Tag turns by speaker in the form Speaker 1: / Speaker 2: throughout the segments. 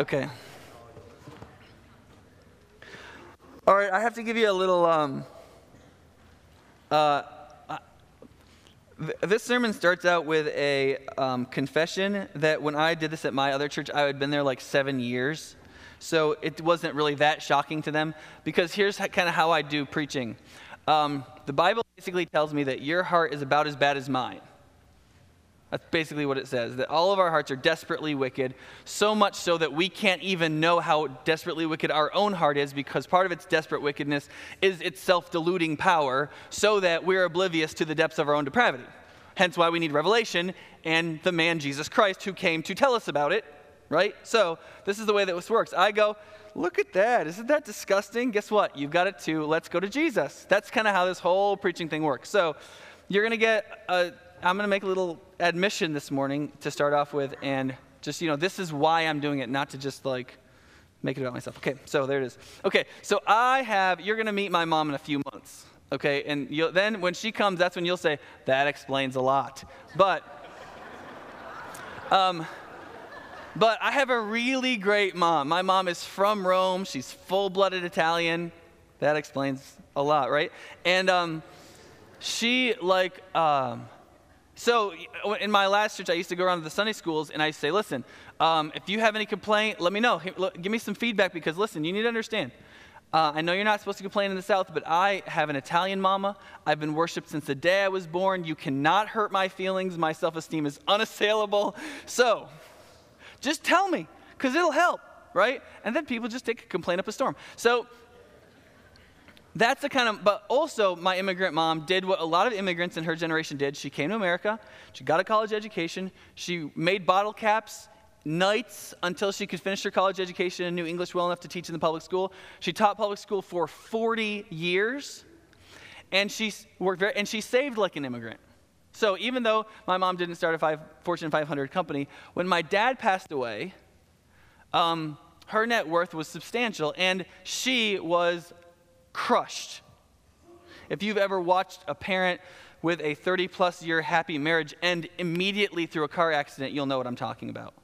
Speaker 1: Okay. All right, I have to give you a little. Um, uh, this sermon starts out with a um, confession that when I did this at my other church, I had been there like seven years. So it wasn't really that shocking to them because here's kind of how I do preaching. Um, the Bible basically tells me that your heart is about as bad as mine. That's basically what it says that all of our hearts are desperately wicked, so much so that we can't even know how desperately wicked our own heart is because part of its desperate wickedness is its self deluding power, so that we're oblivious to the depths of our own depravity. Hence why we need revelation and the man Jesus Christ who came to tell us about it, right? So, this is the way that this works. I go, Look at that. Isn't that disgusting? Guess what? You've got it too. Let's go to Jesus. That's kind of how this whole preaching thing works. So, you're going to get a I'm going to make a little admission this morning to start off with, and just, you know, this is why I'm doing it, not to just like make it about myself. Okay, so there it is. Okay, so I have, you're going to meet my mom in a few months. Okay, and then when she comes, that's when you'll say, that explains a lot. But, um, but I have a really great mom. My mom is from Rome. She's full blooded Italian. That explains a lot, right? And um, she, like, um, so in my last church, I used to go around to the Sunday schools and I say, listen, um, if you have any complaint, let me know. Give me some feedback because listen, you need to understand. Uh, I know you're not supposed to complain in the South, but I have an Italian mama. I've been worshiped since the day I was born. You cannot hurt my feelings. My self esteem is unassailable. So just tell me because it'll help, right? And then people just take a complaint up a storm. So that's the kind of, but also my immigrant mom did what a lot of immigrants in her generation did. She came to America, she got a college education, she made bottle caps nights until she could finish her college education and knew English well enough to teach in the public school. She taught public school for 40 years, and she worked very, and she saved like an immigrant. So even though my mom didn't start a five, Fortune 500 company, when my dad passed away, um, her net worth was substantial, and she was crushed. If you've ever watched a parent with a 30 plus year happy marriage end immediately through a car accident, you'll know what I'm talking about.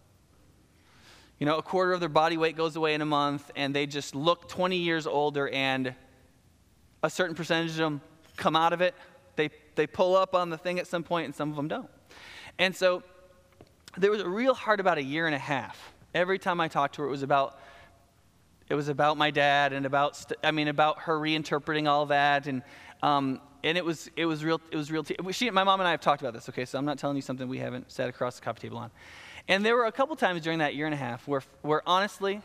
Speaker 1: You know, a quarter of their body weight goes away in a month, and they just look 20 years older, and a certain percentage of them come out of it. They, they pull up on the thing at some point, and some of them don't. And so there was a real hard about a year and a half. Every time I talked to her, it was about it was about my dad and about st- I mean about her reinterpreting all that and um, and it was it was real it was real. T- she, my mom and I have talked about this. Okay, so I'm not telling you something we haven't sat across the coffee table on. And there were a couple times during that year and a half where where honestly,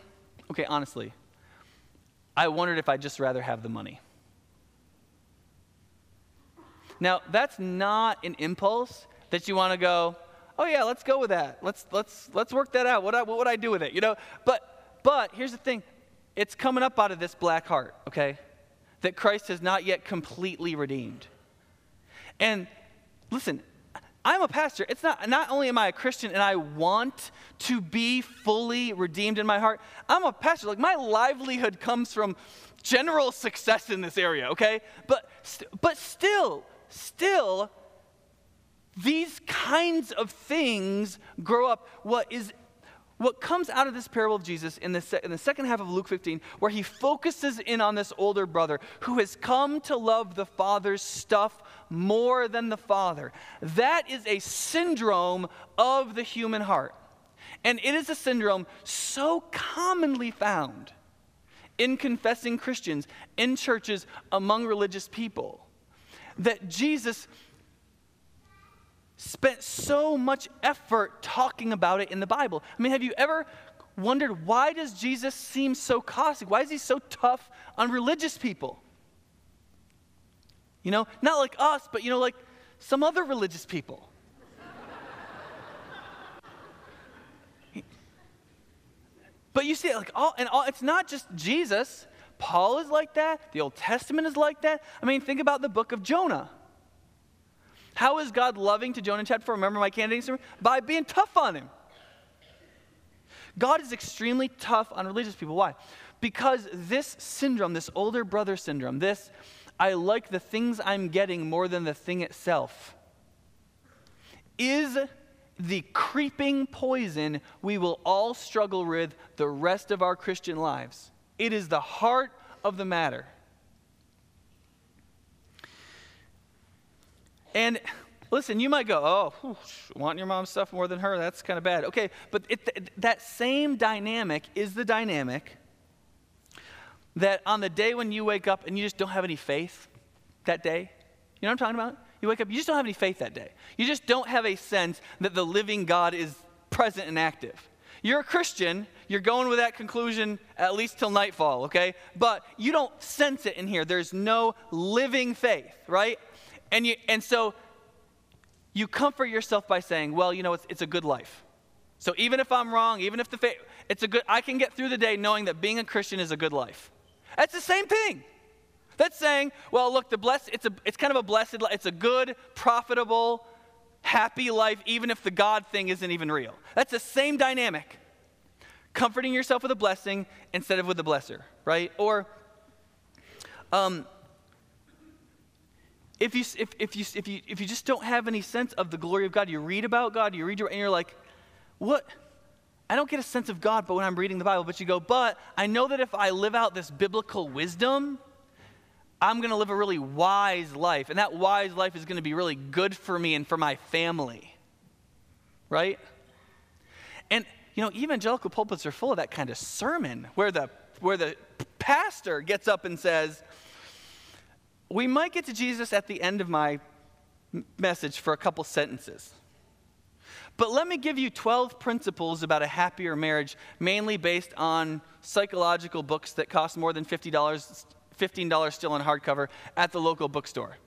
Speaker 1: okay, honestly, I wondered if I'd just rather have the money. Now that's not an impulse that you want to go. Oh yeah, let's go with that. Let's let's let's work that out. What I, what would I do with it? You know, but but here's the thing it's coming up out of this black heart, okay? That Christ has not yet completely redeemed. And listen, I'm a pastor. It's not not only am I a Christian and I want to be fully redeemed in my heart, I'm a pastor. Like my livelihood comes from general success in this area, okay? But but still, still these kinds of things grow up. What is what comes out of this parable of Jesus in the, se- in the second half of Luke 15, where he focuses in on this older brother who has come to love the father's stuff more than the father. That is a syndrome of the human heart. And it is a syndrome so commonly found in confessing Christians, in churches, among religious people, that Jesus spent so much effort talking about it in the Bible. I mean, have you ever wondered why does Jesus seem so caustic? Why is he so tough on religious people? You know, not like us, but you know, like some other religious people. but you see, like all and all, it's not just Jesus. Paul is like that. The Old Testament is like that. I mean, think about the book of Jonah. How is God loving to Jonah chapter 4? Remember my candidate sermon? By being tough on him. God is extremely tough on religious people. Why? Because this syndrome, this older brother syndrome, this I like the things I'm getting more than the thing itself, is the creeping poison we will all struggle with the rest of our Christian lives. It is the heart of the matter. And listen, you might go, oh, whew, wanting your mom's stuff more than her, that's kind of bad. Okay, but it, that same dynamic is the dynamic that on the day when you wake up and you just don't have any faith that day, you know what I'm talking about? You wake up, you just don't have any faith that day. You just don't have a sense that the living God is present and active. You're a Christian, you're going with that conclusion at least till nightfall, okay? But you don't sense it in here. There's no living faith, right? And, you, and so you comfort yourself by saying, well, you know, it's, it's a good life. So even if I'm wrong, even if the faith, it's a good, I can get through the day knowing that being a Christian is a good life. That's the same thing. That's saying, well, look, the blessed, it's, a, it's kind of a blessed, life. it's a good, profitable, happy life, even if the God thing isn't even real. That's the same dynamic. Comforting yourself with a blessing instead of with the blesser, right? Or, um, if you, if, if, you, if, you, if you just don't have any sense of the glory of God, you read about God, you read and you're like, what? I don't get a sense of God but when I'm reading the Bible. But you go, but I know that if I live out this biblical wisdom, I'm going to live a really wise life. And that wise life is going to be really good for me and for my family. Right? And, you know, evangelical pulpits are full of that kind of sermon where the, where the pastor gets up and says, we might get to Jesus at the end of my message for a couple sentences. But let me give you 12 principles about a happier marriage, mainly based on psychological books that cost more than $50, $15 still in hardcover at the local bookstore.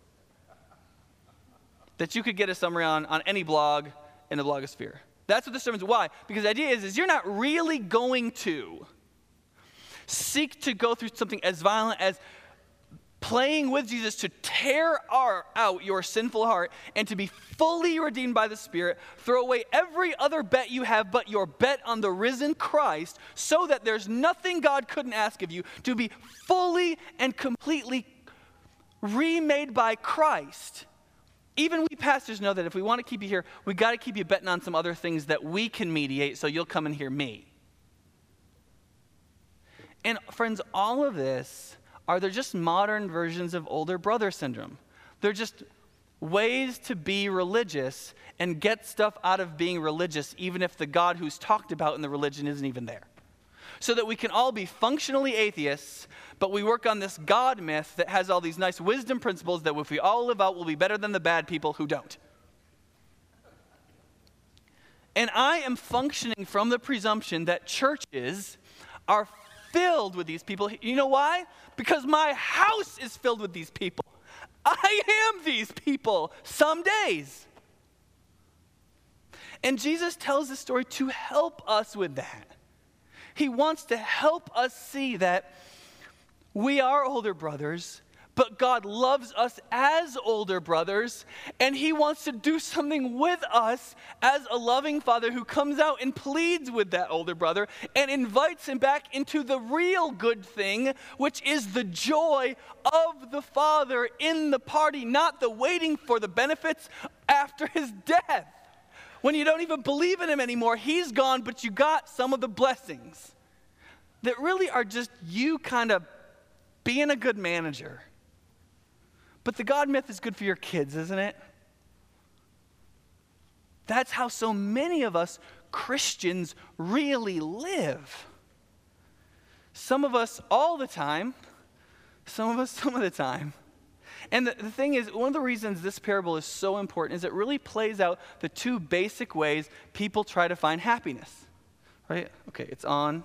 Speaker 1: That you could get a summary on on any blog in the blogosphere. That's what the sermon's why? Because the idea is, is you're not really going to seek to go through something as violent as playing with Jesus to tear our, out your sinful heart and to be fully redeemed by the Spirit, throw away every other bet you have but your bet on the risen Christ, so that there's nothing God couldn't ask of you, to be fully and completely remade by Christ. Even we pastors know that if we want to keep you here, we got to keep you betting on some other things that we can mediate so you'll come and hear me. And friends, all of this are they just modern versions of older brother syndrome. They're just ways to be religious and get stuff out of being religious, even if the God who's talked about in the religion isn't even there. So that we can all be functionally atheists, but we work on this God myth that has all these nice wisdom principles that if we all live out, we'll be better than the bad people who don't. And I am functioning from the presumption that churches are filled with these people. You know why? Because my house is filled with these people. I am these people some days. And Jesus tells this story to help us with that. He wants to help us see that we are older brothers but God loves us as older brothers, and He wants to do something with us as a loving father who comes out and pleads with that older brother and invites him back into the real good thing, which is the joy of the father in the party, not the waiting for the benefits after his death. When you don't even believe in him anymore, he's gone, but you got some of the blessings that really are just you kind of being a good manager but the God myth is good for your kids, isn't it? That's how so many of us Christians really live. Some of us all the time, some of us some of the time. And the, the thing is, one of the reasons this parable is so important is it really plays out the two basic ways people try to find happiness. Right? Okay, it's on.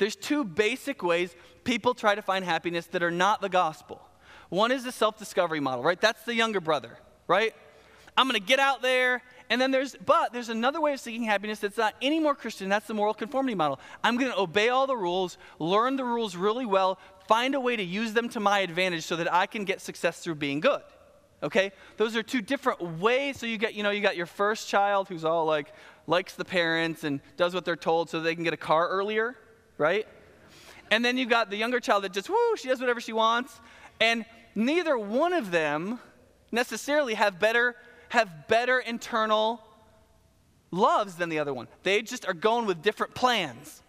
Speaker 1: There's two basic ways people try to find happiness that are not the gospel. One is the self discovery model, right? That's the younger brother, right? I'm going to get out there. And then there's, but there's another way of seeking happiness that's not any more Christian. That's the moral conformity model. I'm going to obey all the rules, learn the rules really well, find a way to use them to my advantage so that I can get success through being good. Okay? Those are two different ways. So you get, you know, you got your first child who's all like, likes the parents and does what they're told so they can get a car earlier, right? And then you've got the younger child that just, whoo, she does whatever she wants. And neither one of them necessarily have better have better internal loves than the other one. They just are going with different plans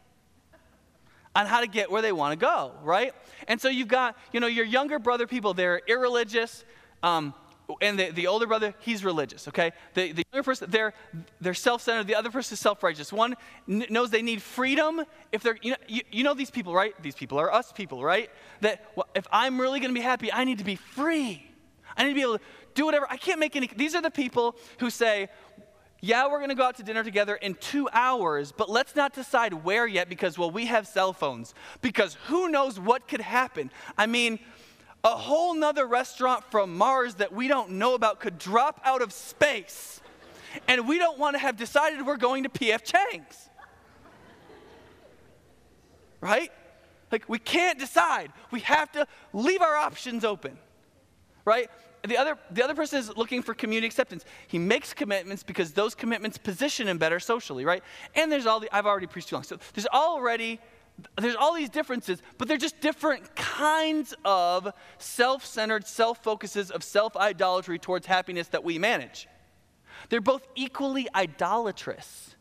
Speaker 1: on how to get where they want to go, right? And so you've got, you know, your younger brother people, they're irreligious. Um, and the, the older brother, he's religious, okay? The, the younger person, they're, they're self centered. The other person is self righteous. One n- knows they need freedom. If they're, you know, you, you know these people, right? These people are us people, right? That well, if I'm really going to be happy, I need to be free. I need to be able to do whatever. I can't make any. These are the people who say, yeah, we're going to go out to dinner together in two hours, but let's not decide where yet because, well, we have cell phones. Because who knows what could happen? I mean, a whole nother restaurant from Mars that we don't know about could drop out of space. And we don't want to have decided we're going to PF Chang's. Right? Like, we can't decide. We have to leave our options open. Right? the other, the other person is looking for community acceptance. He makes commitments because those commitments position him better socially, right? And there's all the, I've already preached too long. So there's already, there's all these differences, but they're just different kinds of self centered, self focuses of self idolatry towards happiness that we manage. They're both equally idolatrous.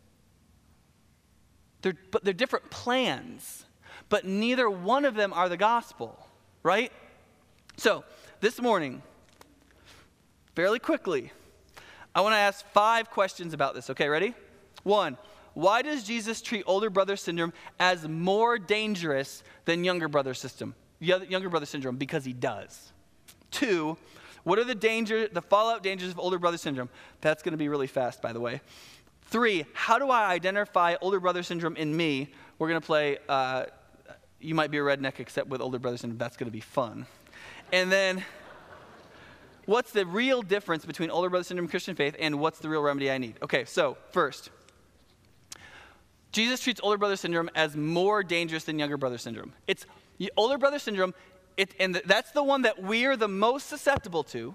Speaker 1: They're, but they're different plans, but neither one of them are the gospel, right? So, this morning, fairly quickly. I want to ask five questions about this. Okay, ready? One, why does Jesus treat older brother syndrome as more dangerous than younger brother system? Younger brother syndrome because he does. Two, what are the danger, the fallout dangers of older brother syndrome? That's going to be really fast, by the way. Three, how do I identify older brother syndrome in me? We're going to play. Uh, you might be a redneck, except with older brother syndrome. That's going to be fun. And then what's the real difference between older brother syndrome and Christian faith, and what's the real remedy I need? Okay, so first, Jesus treats older brother syndrome as more dangerous than younger brother syndrome. It's older brother syndrome, it, and that's the one that we're the most susceptible to.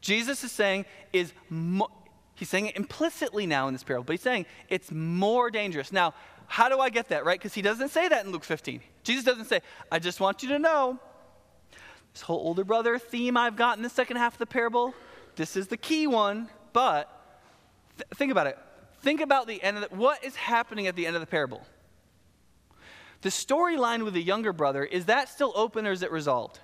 Speaker 1: Jesus is saying is mo- he's saying it implicitly now in this parable, but he's saying it's more dangerous. Now, how do I get that right? Because he doesn't say that in Luke 15. Jesus doesn't say, "I just want you to know this whole older brother theme I've got in the second half of the parable, this is the key one, but th- think about it. Think about the end of the, what is happening at the end of the parable. The storyline with the younger brother, is that still open or is it resolved?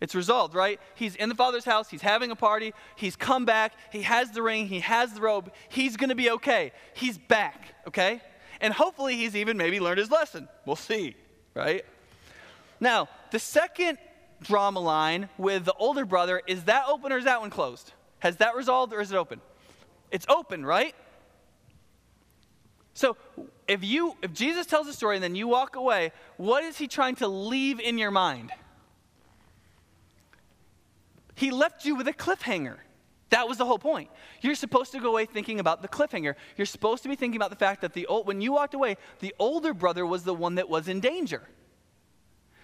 Speaker 1: It's resolved, right? He's in the father's house, he's having a party, he's come back, he has the ring, he has the robe, he's gonna be okay. He's back, okay? And hopefully he's even maybe learned his lesson. We'll see, right? Now, the second drama line with the older brother, is that open or is that one closed? Has that resolved or is it open? It's open, right? So if you if Jesus tells a story and then you walk away, what is he trying to leave in your mind? He left you with a cliffhanger. That was the whole point. You're supposed to go away thinking about the cliffhanger. You're supposed to be thinking about the fact that the old, when you walked away, the older brother was the one that was in danger.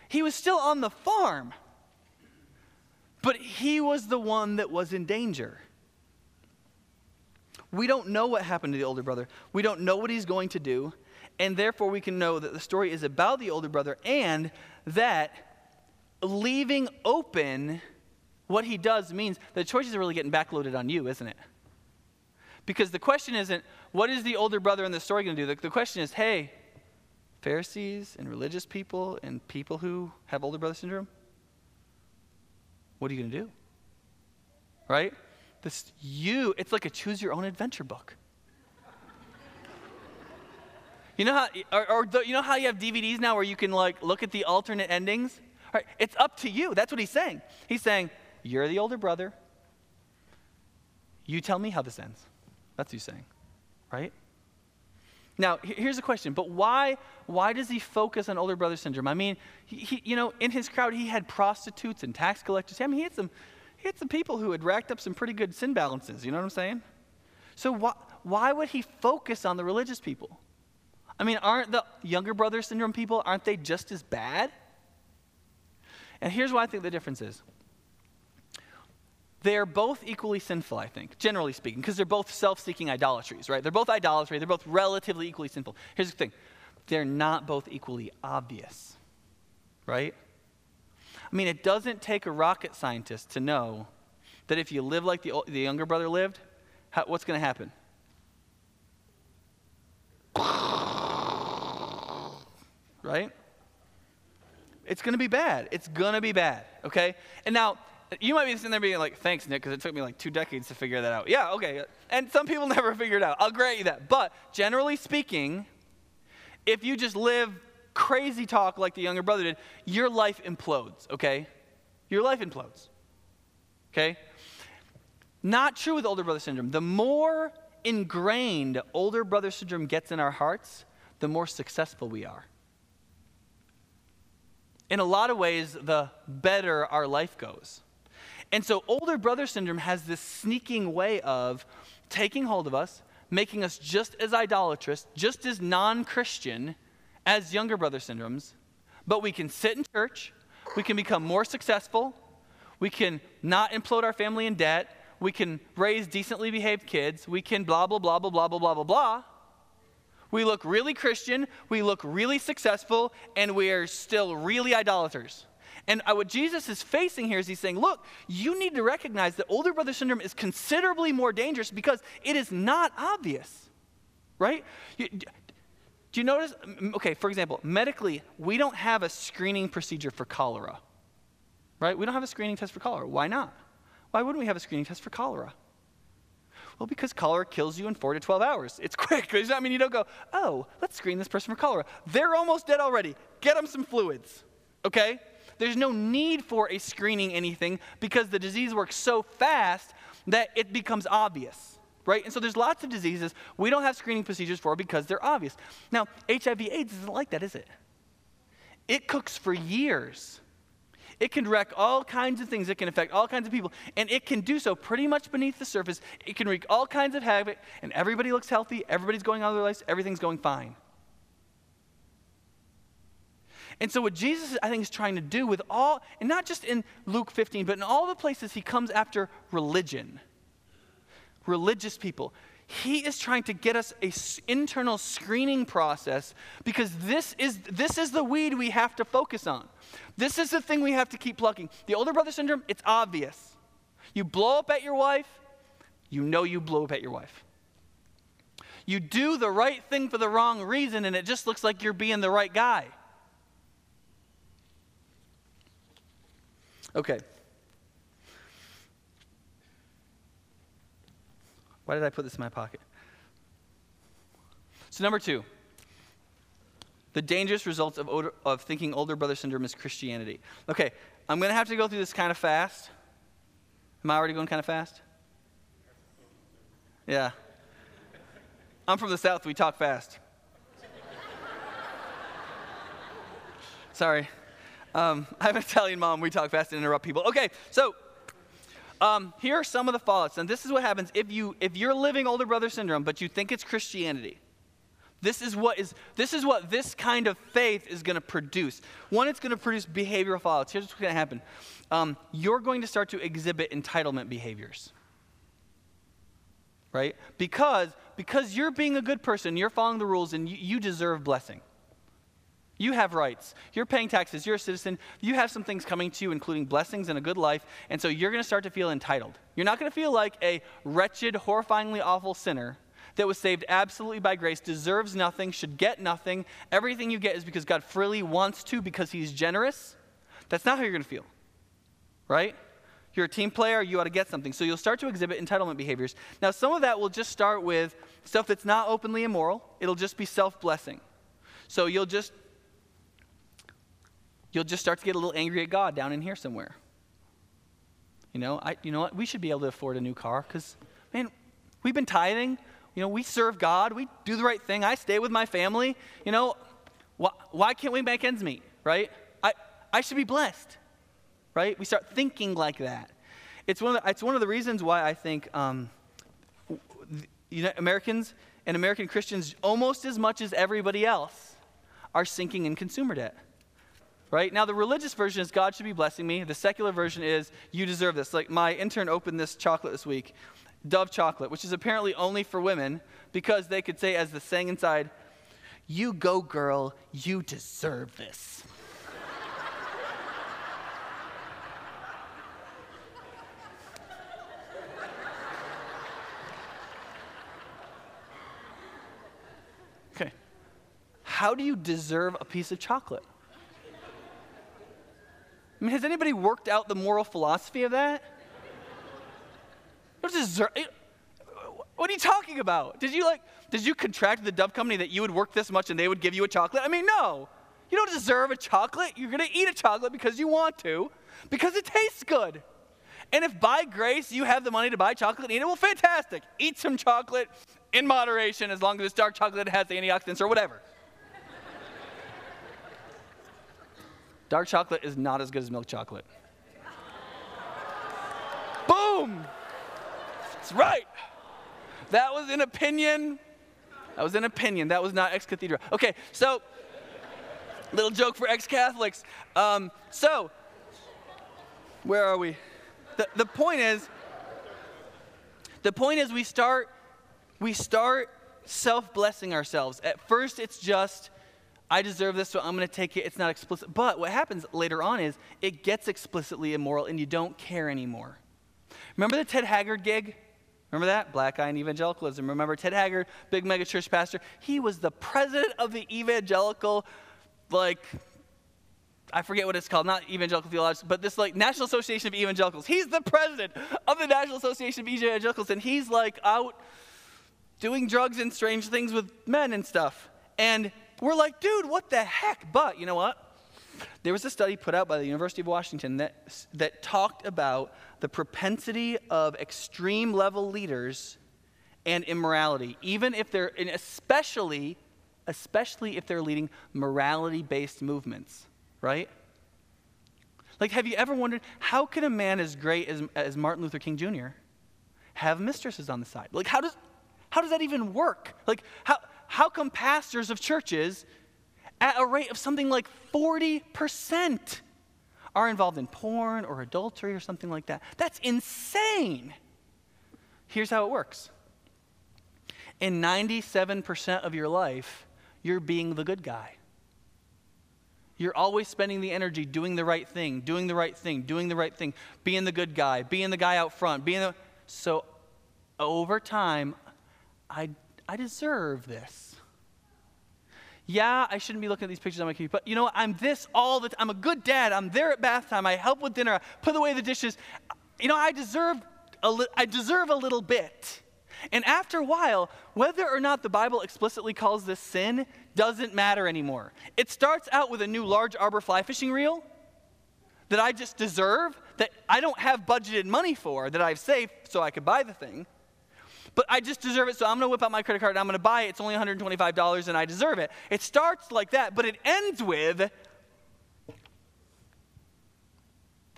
Speaker 1: He was still on the farm, but he was the one that was in danger. We don't know what happened to the older brother. We don't know what he's going to do. And therefore, we can know that the story is about the older brother and that leaving open what he does means the choices are really getting backloaded on you, isn't it? Because the question isn't, what is the older brother in the story going to do? The, the question is, hey, Pharisees and religious people and people who have older brother syndrome, what are you going to do? Right? This you, it's like a choose your own adventure book. You know how, or, or the, you know how you have DVDs now where you can like look at the alternate endings? It's up to you. That's what he's saying. He's saying, you're the older brother. You tell me how this ends. That's what he's saying, right? Now, here's a question, but why, why does he focus on older brother syndrome? I mean, he, he, you know, in his crowd, he had prostitutes and tax collectors. I mean, he had, some, he had some people who had racked up some pretty good sin balances. You know what I'm saying? So why, why would he focus on the religious people? I mean, aren't the younger brother syndrome people, aren't they just as bad? And here's why I think the difference is. They are both equally sinful, I think, generally speaking, because they're both self seeking idolatries, right? They're both idolatry, they're both relatively equally sinful. Here's the thing they're not both equally obvious, right? I mean, it doesn't take a rocket scientist to know that if you live like the, the younger brother lived, how, what's going to happen? Right? It's going to be bad. It's going to be bad, okay? And now, you might be sitting there being like, thanks, Nick, because it took me like two decades to figure that out. Yeah, okay. And some people never figure it out. I'll grant you that. But generally speaking, if you just live crazy talk like the younger brother did, your life implodes, okay? Your life implodes, okay? Not true with older brother syndrome. The more ingrained older brother syndrome gets in our hearts, the more successful we are. In a lot of ways, the better our life goes. And so, older brother syndrome has this sneaking way of taking hold of us, making us just as idolatrous, just as non Christian as younger brother syndromes. But we can sit in church, we can become more successful, we can not implode our family in debt, we can raise decently behaved kids, we can blah, blah, blah, blah, blah, blah, blah, blah, blah. We look really Christian, we look really successful, and we are still really idolaters. And uh, what Jesus is facing here is he's saying, look, you need to recognize that older brother syndrome is considerably more dangerous because it is not obvious, right? Do you notice? Okay, for example, medically, we don't have a screening procedure for cholera, right? We don't have a screening test for cholera. Why not? Why wouldn't we have a screening test for cholera? Well, because cholera kills you in four to 12 hours. It's quick. Does that mean you don't go, oh, let's screen this person for cholera? They're almost dead already. Get them some fluids, okay? There's no need for a screening anything because the disease works so fast that it becomes obvious, right? And so there's lots of diseases we don't have screening procedures for because they're obvious. Now, HIV AIDS isn't like that, is it? It cooks for years. It can wreck all kinds of things. It can affect all kinds of people. And it can do so pretty much beneath the surface. It can wreak all kinds of havoc, and everybody looks healthy. Everybody's going on their lives. Everything's going fine. And so, what Jesus, I think, is trying to do with all, and not just in Luke 15, but in all the places he comes after religion, religious people, he is trying to get us a internal screening process because this is, this is the weed we have to focus on. This is the thing we have to keep plucking. The older brother syndrome, it's obvious. You blow up at your wife, you know you blow up at your wife. You do the right thing for the wrong reason, and it just looks like you're being the right guy. Okay. Why did I put this in my pocket? So, number two, the dangerous results of, older, of thinking older brother syndrome is Christianity. Okay, I'm going to have to go through this kind of fast. Am I already going kind of fast? Yeah. I'm from the South, we talk fast. Sorry. Um, I have an Italian mom, we talk fast and interrupt people. Okay, so um, here are some of the fallouts, and this is what happens if you if you're living older brother syndrome, but you think it's Christianity. This is what is this is what this kind of faith is going to produce. One, it's going to produce behavioral fallouts. Here's what's going to happen: um, you're going to start to exhibit entitlement behaviors, right? Because because you're being a good person, you're following the rules, and you, you deserve blessing. You have rights. You're paying taxes. You're a citizen. You have some things coming to you, including blessings and a good life. And so you're going to start to feel entitled. You're not going to feel like a wretched, horrifyingly awful sinner that was saved absolutely by grace, deserves nothing, should get nothing. Everything you get is because God freely wants to, because He's generous. That's not how you're going to feel, right? You're a team player, you ought to get something. So you'll start to exhibit entitlement behaviors. Now, some of that will just start with stuff that's not openly immoral, it'll just be self blessing. So you'll just you'll just start to get a little angry at God down in here somewhere. You know, I, you know what? We should be able to afford a new car because, man, we've been tithing. You know, we serve God. We do the right thing. I stay with my family. You know, why, why can't we make ends meet, right? I, I should be blessed, right? We start thinking like that. It's one of the, it's one of the reasons why I think um, you know, Americans and American Christians, almost as much as everybody else, are sinking in consumer debt right? Now, the religious version is God should be blessing me. The secular version is you deserve this. Like my intern opened this chocolate this week, Dove chocolate, which is apparently only for women because they could say, as the sang inside, you go, girl, you deserve this. okay. How do you deserve a piece of chocolate? I mean, has anybody worked out the moral philosophy of that? What, are you talking about? Did you like, did you contract the Dove Company that you would work this much and they would give you a chocolate? I mean, no. You don't deserve a chocolate. You're going to eat a chocolate because you want to, because it tastes good. And if by grace you have the money to buy chocolate and eat it, well, fantastic. Eat some chocolate in moderation as long as it's dark chocolate has antioxidants or whatever. Dark chocolate is not as good as milk chocolate. Boom! That's right. That was an opinion. That was an opinion. That was not ex cathedra. Okay, so, little joke for ex Catholics. Um, so, where are we? The, the point is, the point is we start, we start self-blessing ourselves. At first it's just, I deserve this, so I'm going to take it. It's not explicit. But what happens later on is it gets explicitly immoral and you don't care anymore. Remember the Ted Haggard gig? Remember that? Black eye and evangelicalism. Remember Ted Haggard, big megachurch pastor? He was the president of the evangelical, like, I forget what it's called, not evangelical theologians, but this like National Association of Evangelicals. He's the president of the National Association of Evangelicals, and he's like out doing drugs and strange things with men and stuff. And we're like, dude, what the heck? But you know what? There was a study put out by the University of Washington that, that talked about the propensity of extreme level leaders and immorality, even if they're, and especially, especially if they're leading morality based movements right? Like, have you ever wondered how can a man as great as, as Martin Luther King Jr. have mistresses on the side? Like, how does, how does that even work? Like, how, how come pastors of churches at a rate of something like 40% are involved in porn or adultery or something like that? That's insane. Here's how it works in 97% of your life, you're being the good guy. You're always spending the energy doing the right thing, doing the right thing, doing the right thing, being the good guy, being the guy out front, being the. So over time, I, I deserve this. Yeah, I shouldn't be looking at these pictures on my computer, but you know what? I'm this all the time. I'm a good dad. I'm there at bath time. I help with dinner. I put away the dishes. You know, I deserve a li- I deserve a little bit. And after a while, whether or not the Bible explicitly calls this sin doesn't matter anymore. It starts out with a new large arbor fly fishing reel that I just deserve, that I don't have budgeted money for, that I've saved so I could buy the thing. But I just deserve it, so I'm gonna whip out my credit card and I'm gonna buy it. It's only $125 and I deserve it. It starts like that, but it ends with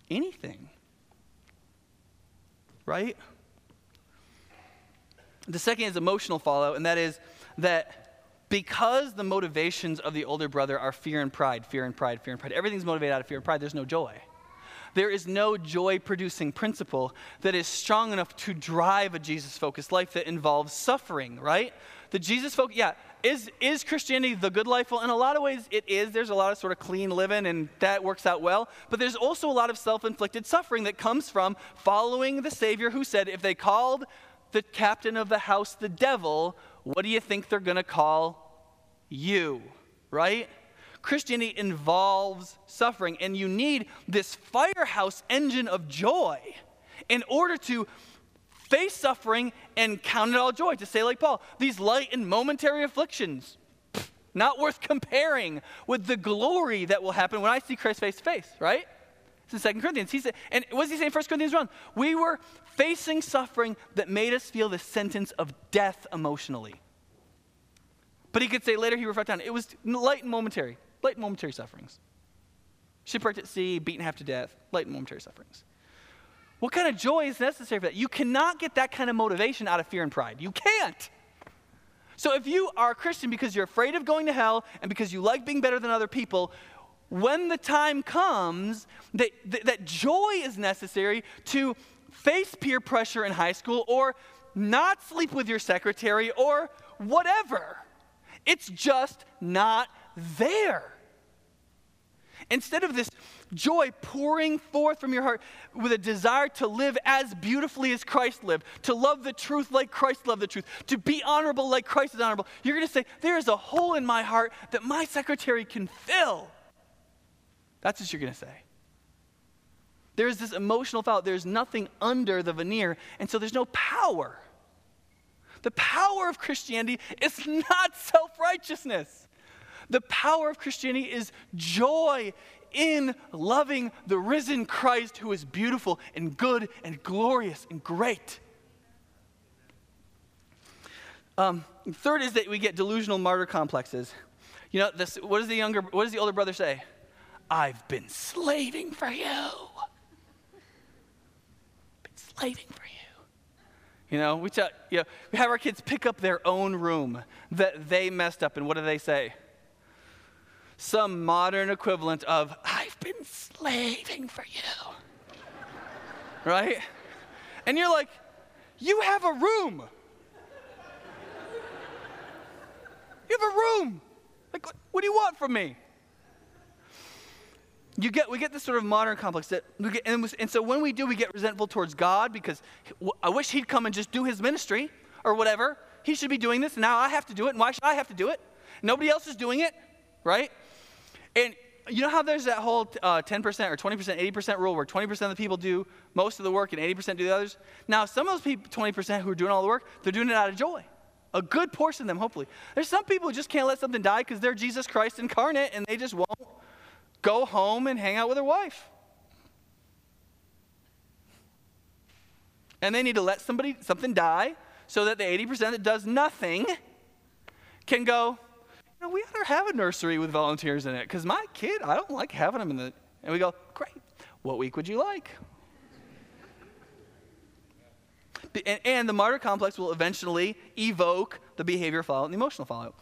Speaker 1: anything. Right? The second is emotional fallout, and that is that because the motivations of the older brother are fear and pride, fear and pride, fear and pride, everything's motivated out of fear and pride, there's no joy. There is no joy producing principle that is strong enough to drive a Jesus focused life that involves suffering, right? The Jesus focus, yeah, is, is Christianity the good life? Well, in a lot of ways, it is. There's a lot of sort of clean living, and that works out well. But there's also a lot of self inflicted suffering that comes from following the Savior who said, if they called the captain of the house the devil, what do you think they're going to call you? Right? Christianity involves suffering, and you need this firehouse engine of joy in order to face suffering and count it all joy. To say, like Paul, these light and momentary afflictions, not worth comparing with the glory that will happen when I see Christ face to face, right? It's in 2 Corinthians. He said, and what does he say in 1 Corinthians 1? We were facing suffering that made us feel the sentence of death emotionally. But he could say later, he reflected on it, it was light and momentary, light and momentary sufferings. Shipwrecked at sea, beaten half to death, light and momentary sufferings. What kind of joy is necessary for that? You cannot get that kind of motivation out of fear and pride. You can't. So if you are a Christian because you're afraid of going to hell and because you like being better than other people, when the time comes that, that, that joy is necessary to face peer pressure in high school or not sleep with your secretary or whatever. It's just not there. Instead of this joy pouring forth from your heart with a desire to live as beautifully as Christ lived, to love the truth like Christ loved the truth, to be honorable like Christ is honorable, you're going to say, There is a hole in my heart that my secretary can fill. That's what you're going to say. There's this emotional fallout. There's nothing under the veneer, and so there's no power. The power of Christianity is not self righteousness. The power of Christianity is joy in loving the risen Christ who is beautiful and good and glorious and great. Um, third is that we get delusional martyr complexes. You know, this, what does the younger, what does the older brother say? I've been slaving for you. Been slaving for you. You know, we, tell, you know, we have our kids pick up their own room that they messed up, and what do they say? Some modern equivalent of, I've been slaving for you. right? And you're like, you have a room. You have a room. Like, what do you want from me? you get, we get this sort of modern complex that we get, and, and, so when we do, we get resentful towards God because I wish He'd come and just do His ministry or whatever. He should be doing this, and now I have to do it, and why should I have to do it? Nobody else is doing it, right? And you know how there's that whole uh, 10% or 20%, 80% rule where 20% of the people do most of the work and 80% do the others? Now, some of those people, 20% who are doing all the work, they're doing it out of joy. A good portion of them, hopefully. There's some people who just can't let something die because they're Jesus Christ incarnate and they just won't go home and hang out with their wife. And they need to let somebody something die so that the 80% that does nothing can go, know, we ought to have a nursery with volunteers in it because my kid, I don't like having them in the. And we go, great. What week would you like? And, and, the martyr complex will eventually evoke the behavior fallout and the emotional fallout.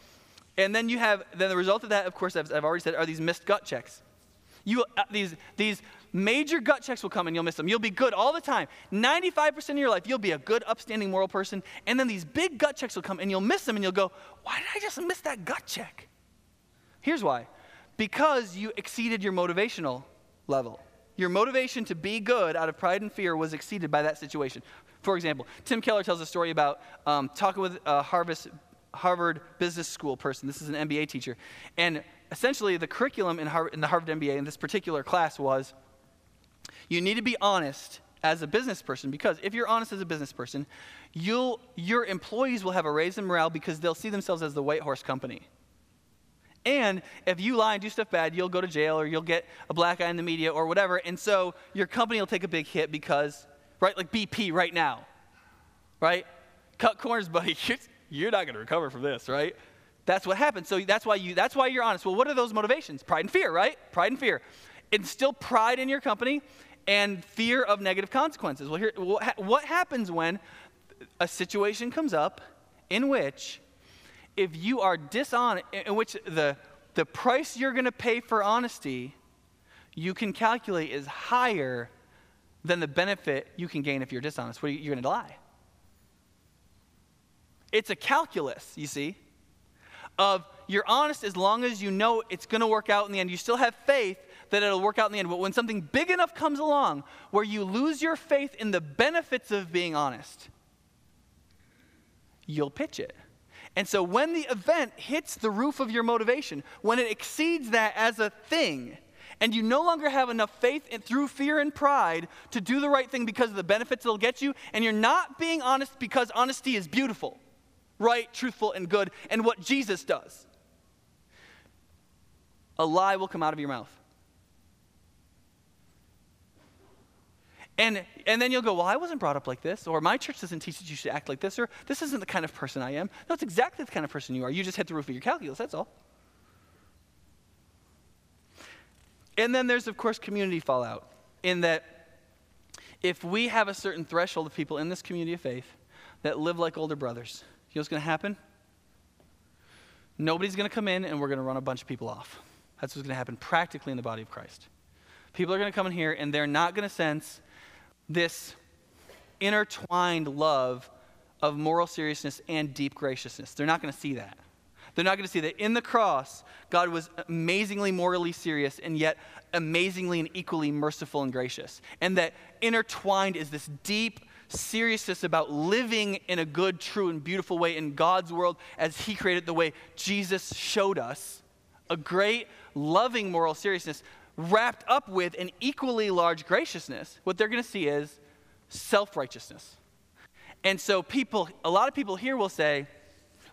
Speaker 1: And then you have, then the result of that, of course, I've already said, are these missed gut checks. You, uh, these, these major gut checks will come and you'll miss them. You'll be good all the time. 95% of your life, you'll be a good, upstanding, moral person. And then these big gut checks will come and you'll miss them and you'll go, why did I just miss that gut check? Here's why because you exceeded your motivational level. Your motivation to be good out of pride and fear was exceeded by that situation. For example, Tim Keller tells a story about um, talking with a Harvard, Harvard Business School person. This is an MBA teacher. And essentially the curriculum in, Harvard, in the Harvard MBA in this particular class was you need to be honest as a business person because if you're honest as a business person, you'll, your employees will have a raise in morale because they'll see themselves as the white horse company. And if you lie and do stuff bad, you'll go to jail or you'll get a black eye in the media or whatever. And so your company will take a big hit because, right, like BP right now, right? Cut corners, buddy. You're not going to recover from this, right? That's what happens. So that's why you that's why you're honest. Well, what are those motivations? Pride and fear, right? Pride and fear. Instill pride in your company and fear of negative consequences. Well, here what happens when a situation comes up in which if you are dishonest in which the the price you're going to pay for honesty you can calculate is higher than the benefit you can gain if you're dishonest. What are you, you're going to lie. It's a calculus, you see of you're honest as long as you know it's going to work out in the end. You still have faith that it'll work out in the end. But when something big enough comes along where you lose your faith in the benefits of being honest, you'll pitch it. And so when the event hits the roof of your motivation, when it exceeds that as a thing, and you no longer have enough faith in, through fear and pride to do the right thing because of the benefits it'll get you, and you're not being honest because honesty is beautiful right, truthful, and good, and what Jesus does. A lie will come out of your mouth. And, and then you'll go, Well, I wasn't brought up like this, or my church doesn't teach that you should act like this, or this isn't the kind of person I am. No, it's exactly the kind of person you are. You just hit the roof of your calculus, that's all. And then there's, of course, community fallout, in that if we have a certain threshold of people in this community of faith that live like older brothers, you know what's going to happen? Nobody's going to come in and we're going to run a bunch of people off. That's what's going to happen practically in the body of Christ. People are going to come in here and they're not going to sense this intertwined love of moral seriousness and deep graciousness. They're not going to see that. They're not going to see that in the cross, God was amazingly morally serious and yet amazingly and equally merciful and gracious. And that intertwined is this deep seriousness about living in a good, true, and beautiful way in God's world as He created the way Jesus showed us. A great, loving moral seriousness wrapped up with an equally large graciousness. What they're going to see is self righteousness. And so, people, a lot of people here will say,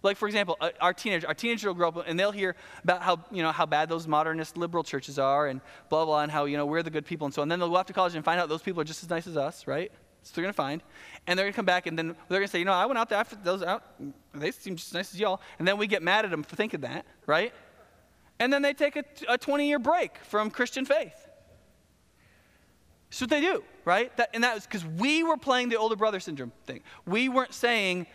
Speaker 1: like, for example, uh, our teenager, our teenager will grow up and they'll hear about how, you know, how bad those modernist liberal churches are and blah, blah, and how, you know, we're the good people and so on. And then they'll go off to college and find out those people are just as nice as us, right? So they're going to find. And they're going to come back and then they're going to say, you know, I went out there after those out. They seem just as nice as y'all. And then we get mad at them for thinking that, right? And then they take a, a 20 year break from Christian faith. That's what they do, right? That, and that was because we were playing the older brother syndrome thing. We weren't saying,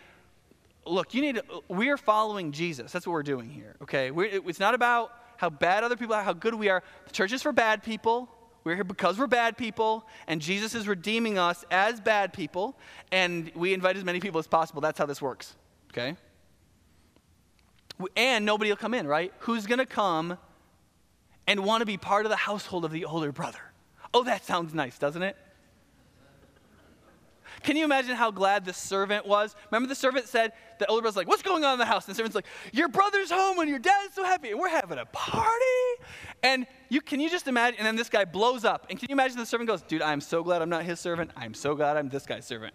Speaker 1: look, you need to, we're following Jesus. That's what we're doing here, okay? We're, it's not about how bad other people are, how good we are. The church is for bad people. We're here because we're bad people, and Jesus is redeeming us as bad people, and we invite as many people as possible. That's how this works, okay? And nobody will come in, right? Who's going to come and want to be part of the household of the older brother? Oh, that sounds nice, doesn't it? Can you imagine how glad the servant was? Remember, the servant said, the older brother's like, What's going on in the house? And the servant's like, Your brother's home and your dad's so happy and we're having a party. And you can you just imagine? And then this guy blows up. And can you imagine the servant goes, Dude, I'm so glad I'm not his servant. I'm so glad I'm this guy's servant.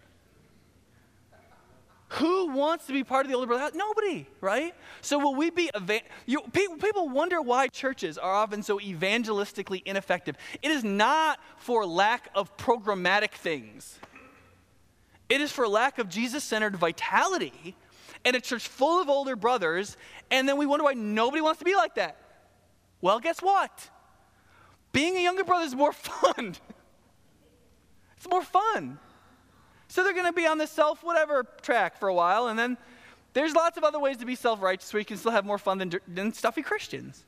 Speaker 1: Who wants to be part of the older brother? Nobody, right? So will we be evan- you, people, people wonder why churches are often so evangelistically ineffective. It is not for lack of programmatic things. It is for lack of Jesus-centered vitality and a church full of older brothers, and then we wonder why nobody wants to be like that. Well, guess what? Being a younger brother is more fun. it's more fun. So they're going to be on the self whatever track for a while, and then there's lots of other ways to be self righteous where you can still have more fun than, than stuffy Christians.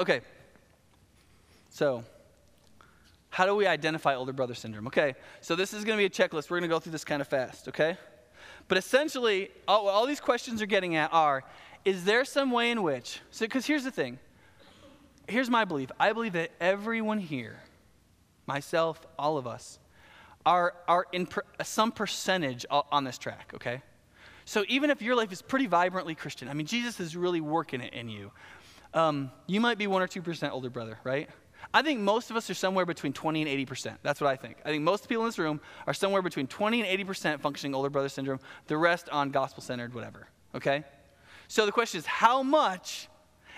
Speaker 1: Okay. So, how do we identify older brother syndrome? Okay, so this is going to be a checklist. We're going to go through this kind of fast, okay? But essentially, all, all these questions are getting at are is there some way in which, so because here's the thing, here's my belief. I believe that everyone here, myself, all of us, are, are in per, some percentage on this track, okay? So even if your life is pretty vibrantly Christian, I mean, Jesus is really working it in you. Um, you might be one or two percent older brother, right? I think most of us are somewhere between 20 and 80 percent. That's what I think. I think most people in this room are somewhere between 20 and 80 percent functioning older brother syndrome. The rest on gospel centered, whatever. Okay. So the question is, how much,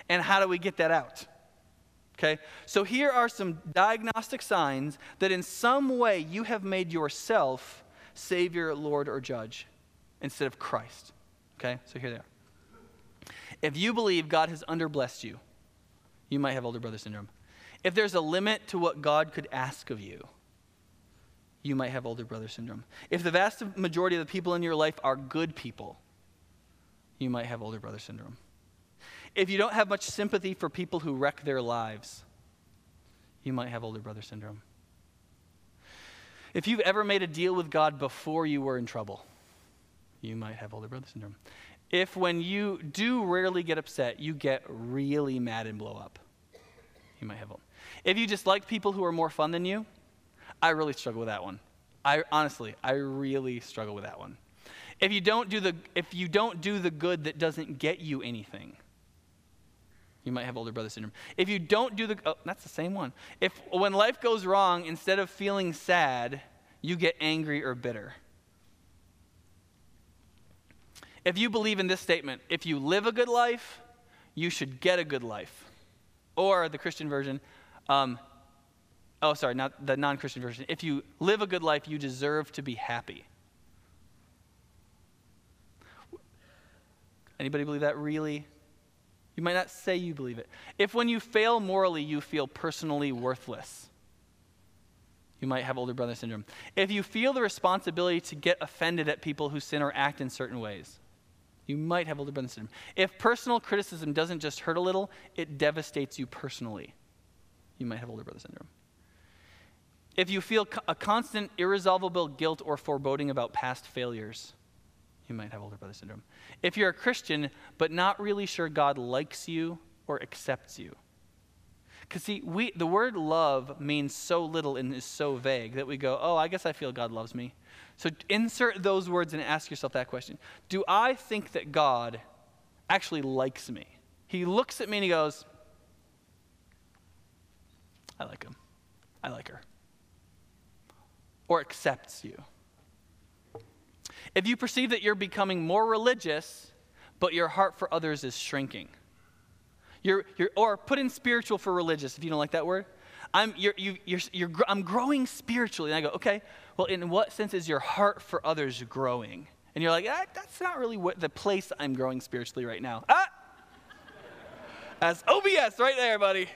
Speaker 1: and how do we get that out? Okay, so here are some diagnostic signs that in some way you have made yourself Savior, Lord, or Judge instead of Christ. Okay, so here they are. If you believe God has underblessed you, you might have older brother syndrome. If there's a limit to what God could ask of you, you might have older brother syndrome. If the vast majority of the people in your life are good people, you might have older brother syndrome if you don't have much sympathy for people who wreck their lives, you might have older brother syndrome. If you've ever made a deal with God before you were in trouble, you might have older brother syndrome. If when you do rarely get upset, you get really mad and blow up, you might have older. If you just like people who are more fun than you, I really struggle with that one. I honestly, I really struggle with that one. If you don't do the if you don't do the good that doesn't get you anything, you might have older brother syndrome. If you don't do the, oh, that's the same one. If when life goes wrong, instead of feeling sad, you get angry or bitter. If you believe in this statement, if you live a good life, you should get a good life. Or the Christian version, um, oh, sorry, not the non Christian version. If you live a good life, you deserve to be happy. Anybody believe that really? You might not say you believe it. If when you fail morally, you feel personally worthless, you might have older brother syndrome. If you feel the responsibility to get offended at people who sin or act in certain ways, you might have older brother syndrome. If personal criticism doesn't just hurt a little, it devastates you personally, you might have older brother syndrome. If you feel a constant, irresolvable guilt or foreboding about past failures, you might have older brother syndrome. If you're a Christian, but not really sure God likes you or accepts you. Because, see, we, the word love means so little and is so vague that we go, oh, I guess I feel God loves me. So insert those words and ask yourself that question Do I think that God actually likes me? He looks at me and he goes, I like him. I like her. Or accepts you. If you perceive that you're becoming more religious, but your heart for others is shrinking. You're, you're, or put in spiritual for religious if you don't like that word. I'm, you're, you, you're, you're, I'm growing spiritually. And I go, okay, well, in what sense is your heart for others growing? And you're like, ah, that's not really what the place I'm growing spiritually right now. Ah! That's OBS right there, buddy.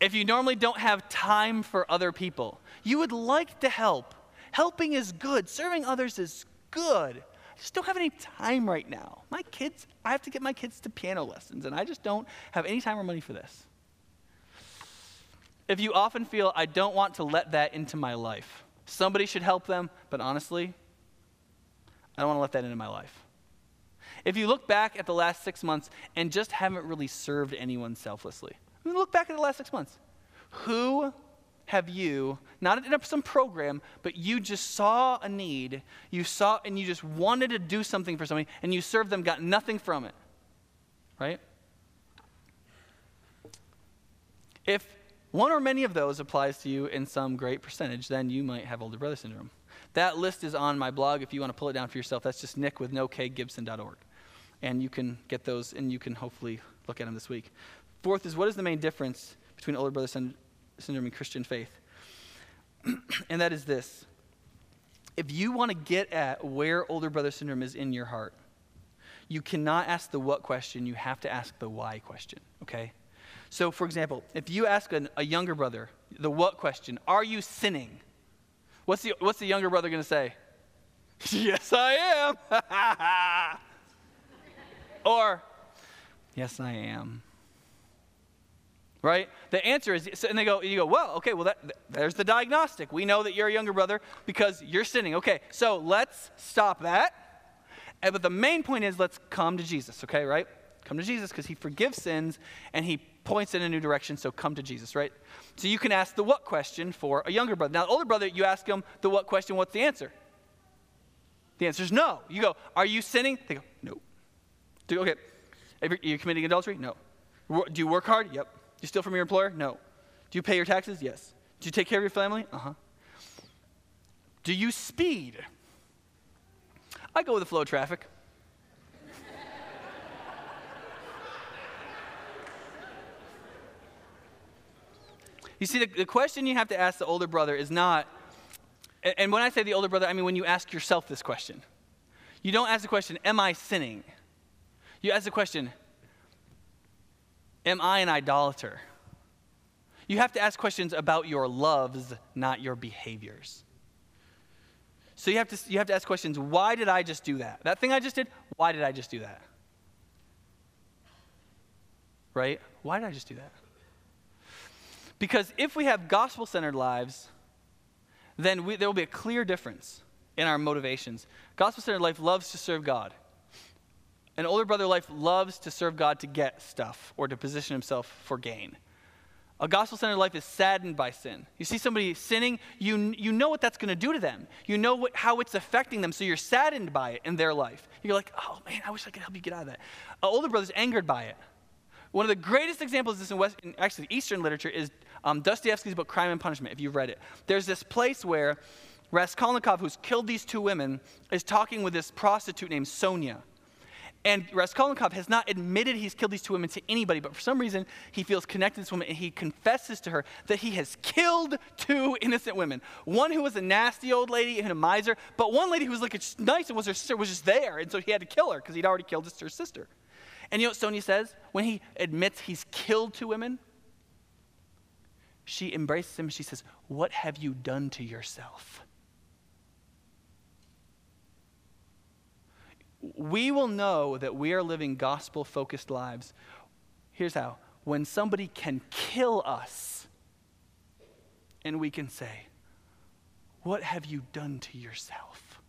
Speaker 1: If you normally don't have time for other people, you would like to help. Helping is good, serving others is good. I just don't have any time right now. My kids, I have to get my kids to piano lessons, and I just don't have any time or money for this. If you often feel, I don't want to let that into my life, somebody should help them, but honestly, I don't want to let that into my life. If you look back at the last six months and just haven't really served anyone selflessly, I mean, look back at the last six months. Who have you, not in some program, but you just saw a need, you saw, and you just wanted to do something for somebody, and you served them, got nothing from it? Right? If one or many of those applies to you in some great percentage, then you might have older brother syndrome. That list is on my blog if you want to pull it down for yourself. That's just nick with no K Gibson.org. And you can get those and you can hopefully look at them this week. Fourth is what is the main difference between older brother syndrome and Christian faith? and that is this. If you want to get at where older brother syndrome is in your heart, you cannot ask the what question, you have to ask the why question, okay? So, for example, if you ask an, a younger brother the what question, are you sinning? What's the, what's the younger brother going to say? yes, I am. or, yes, I am right? The answer is, and they go, you go, well, okay, well, that, there's the diagnostic. We know that you're a younger brother because you're sinning. Okay, so let's stop that. And, but the main point is, let's come to Jesus, okay, right? Come to Jesus because he forgives sins and he points in a new direction, so come to Jesus, right? So you can ask the what question for a younger brother. Now, older brother, you ask him the what question, what's the answer? The answer is no. You go, are you sinning? They go, no. Do, okay, are you committing adultery? No. Do you work hard? Yep. You steal from your employer? No. Do you pay your taxes? Yes. Do you take care of your family? Uh huh. Do you speed? I go with the flow of traffic. you see, the, the question you have to ask the older brother is not, and when I say the older brother, I mean when you ask yourself this question. You don't ask the question, Am I sinning? You ask the question, Am I an idolater? You have to ask questions about your loves, not your behaviors. So you have to, you have to ask questions why did I just do that? That thing I just did, why did I just do that? Right? Why did I just do that? Because if we have gospel centered lives, then we, there will be a clear difference in our motivations. Gospel centered life loves to serve God. An older brother life loves to serve God to get stuff or to position himself for gain. A gospel centered life is saddened by sin. You see somebody sinning, you, you know what that's going to do to them. You know what, how it's affecting them, so you're saddened by it in their life. You're like, oh man, I wish I could help you get out of that. An older brother's angered by it. One of the greatest examples of this in, West, in actually Eastern literature is um, Dostoevsky's book Crime and Punishment, if you've read it. There's this place where Raskolnikov, who's killed these two women, is talking with this prostitute named Sonia. And Raskolnikov has not admitted he's killed these two women to anybody, but for some reason he feels connected to this woman and he confesses to her that he has killed two innocent women. One who was a nasty old lady and a miser, but one lady who was like nice and was her sister was just there, and so he had to kill her because he'd already killed his sister. And you know what Sonia says when he admits he's killed two women? She embraces him and she says, What have you done to yourself? We will know that we are living gospel focused lives. Here's how when somebody can kill us, and we can say, What have you done to yourself?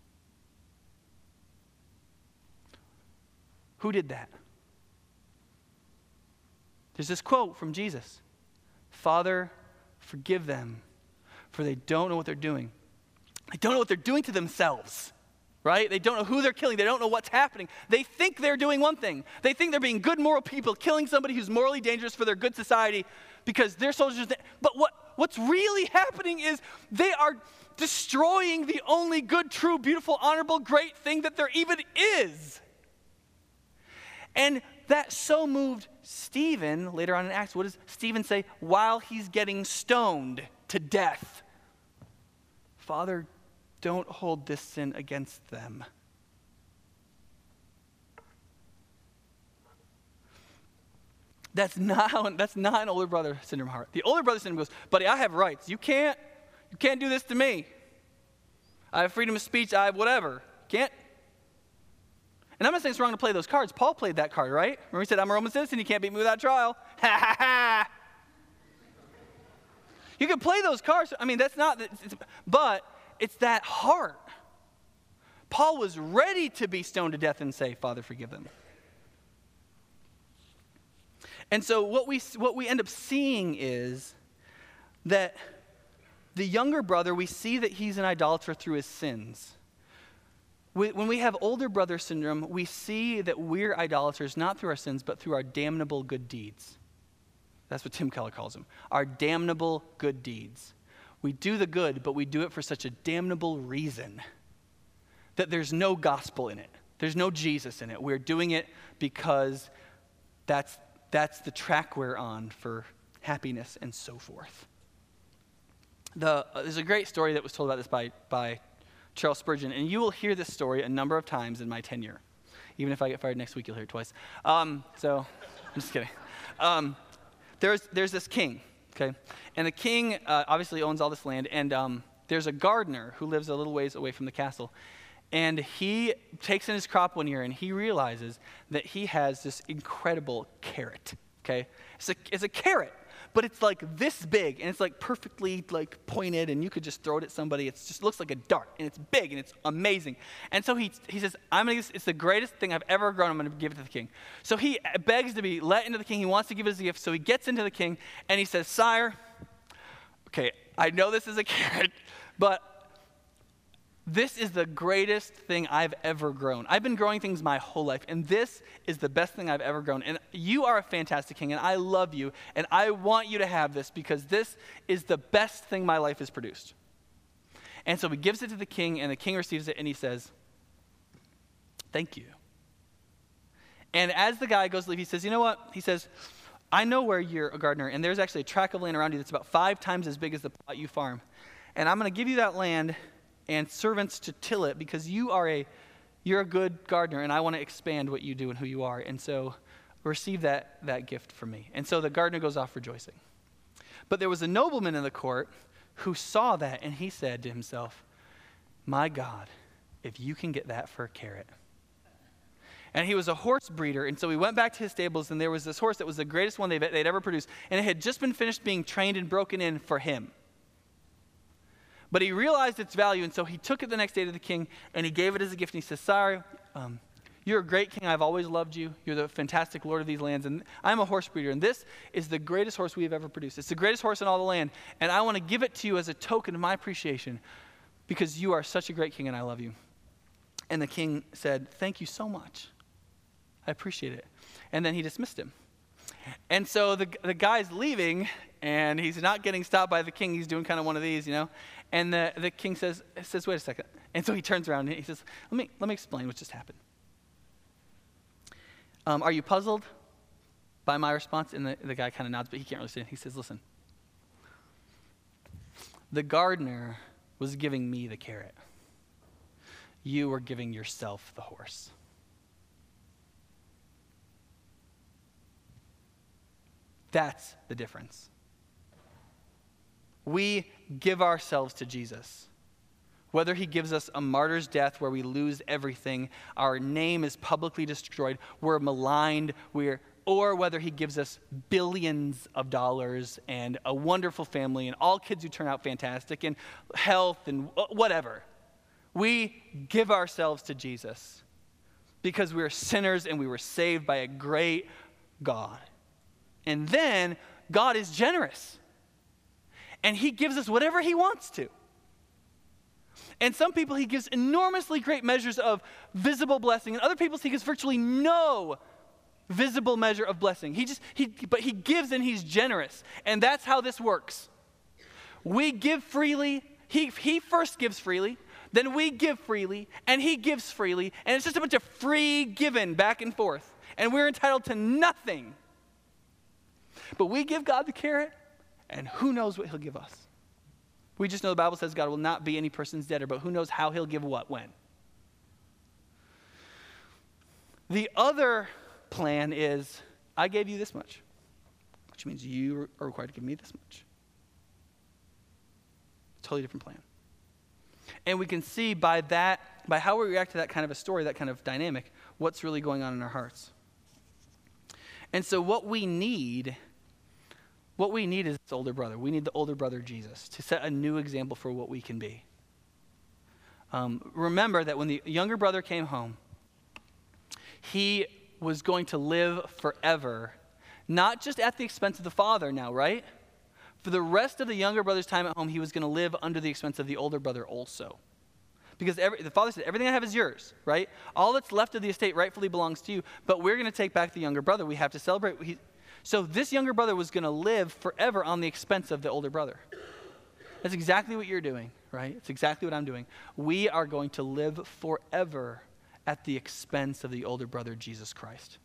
Speaker 1: Who did that? There's this quote from Jesus Father, forgive them, for they don't know what they're doing. They don't know what they're doing to themselves, right? They don't know who they're killing. They don't know what's happening. They think they're doing one thing. They think they're being good moral people, killing somebody who's morally dangerous for their good society because they're soldiers. But what, what's really happening is they are destroying the only good, true, beautiful, honorable, great thing that there even is. And that so moved Stephen later on in Acts. What does Stephen say while he's getting stoned to death? Father, don't hold this sin against them. That's not, how, that's not an older brother syndrome heart. The older brother syndrome goes, buddy, I have rights. You can't, you can't do this to me. I have freedom of speech. I have whatever. Can't. And I'm not saying it's wrong to play those cards. Paul played that card, right? Remember he said, I'm a Roman citizen. You can't beat me without trial. Ha ha ha. You can play those cards. I mean, that's not, but it's that heart. Paul was ready to be stoned to death and say, Father, forgive them. And so what we, what we end up seeing is that the younger brother, we see that he's an idolater through his sins. When we have older brother syndrome, we see that we're idolaters not through our sins, but through our damnable good deeds. That's what Tim Keller calls them our damnable good deeds. We do the good, but we do it for such a damnable reason that there's no gospel in it. There's no Jesus in it. We're doing it because that's, that's the track we're on for happiness and so forth. The, uh, there's a great story that was told about this by, by Charles Spurgeon, and you will hear this story a number of times in my tenure. Even if I get fired next week, you'll hear it twice. Um, so, I'm just kidding. Um, there's, there's this king, okay? And the king uh, obviously owns all this land, and um, there's a gardener who lives a little ways away from the castle. And he takes in his crop one year and he realizes that he has this incredible carrot. Okay? It's a, it's a carrot but it's like this big and it's like perfectly like pointed and you could just throw it at somebody. It just looks like a dart and it's big and it's amazing. And so he, he says, I'm gonna, it's the greatest thing I've ever grown. I'm to give it to the king. So he uh, begs to be let into the king. He wants to give his gift. So he gets into the king and he says, Sire, okay, I know this is a carrot, but this is the greatest thing I've ever grown. I've been growing things my whole life, and this is the best thing I've ever grown. And you are a fantastic king, and I love you, and I want you to have this because this is the best thing my life has produced. And so he gives it to the king, and the king receives it, and he says, Thank you. And as the guy goes to leave, he says, You know what? He says, I know where you're a gardener, and there's actually a tract of land around you that's about five times as big as the plot you farm. And I'm going to give you that land and servants to till it because you are a you're a good gardener and I want to expand what you do and who you are. And so receive that, that gift from me. And so the gardener goes off rejoicing. But there was a nobleman in the court who saw that and he said to himself, My God, if you can get that for a carrot. And he was a horse breeder. And so he went back to his stables, and there was this horse that was the greatest one they'd, they'd ever produced. And it had just been finished being trained and broken in for him. But he realized its value, and so he took it the next day to the king and he gave it as a gift. And he says, Sorry, um, you're a great king. I've always loved you. You're the fantastic lord of these lands. And I'm a horse breeder, and this is the greatest horse we have ever produced. It's the greatest horse in all the land. And I want to give it to you as a token of my appreciation because you are such a great king and I love you. And the king said, Thank you so much. I appreciate it. And then he dismissed him. And so the, the guy's leaving, and he's not getting stopped by the king. He's doing kind of one of these, you know. And the, the king says, says, wait a second. And so he turns around and he says, let me, let me explain what just happened. Um, are you puzzled by my response? And the, the guy kind of nods, but he can't really say it. He says, listen, the gardener was giving me the carrot. You were giving yourself the horse. That's the difference. We give ourselves to Jesus. Whether he gives us a martyr's death where we lose everything, our name is publicly destroyed, we're maligned, we're, or whether he gives us billions of dollars and a wonderful family and all kids who turn out fantastic and health and whatever. We give ourselves to Jesus because we are sinners and we were saved by a great God. And then God is generous. And He gives us whatever He wants to. And some people He gives enormously great measures of visible blessing, and other people He gives virtually no visible measure of blessing. He just, he, but He gives and He's generous. And that's how this works. We give freely, He, he first gives freely, then we give freely, and He gives freely, and it's just a bunch of free giving back and forth. And we're entitled to nothing. But we give God the carrot, and who knows what He'll give us. We just know the Bible says God will not be any person's debtor, but who knows how He'll give what when. The other plan is I gave you this much, which means you are required to give me this much. Totally different plan. And we can see by that, by how we react to that kind of a story, that kind of dynamic, what's really going on in our hearts. And so, what we need, what we need is this older brother. We need the older brother Jesus to set a new example for what we can be. Um, remember that when the younger brother came home, he was going to live forever, not just at the expense of the father now, right? For the rest of the younger brother's time at home, he was going to live under the expense of the older brother also. Because every, the father said, Everything I have is yours, right? All that's left of the estate rightfully belongs to you, but we're going to take back the younger brother. We have to celebrate. He, so this younger brother was going to live forever on the expense of the older brother. That's exactly what you're doing, right? It's exactly what I'm doing. We are going to live forever at the expense of the older brother, Jesus Christ.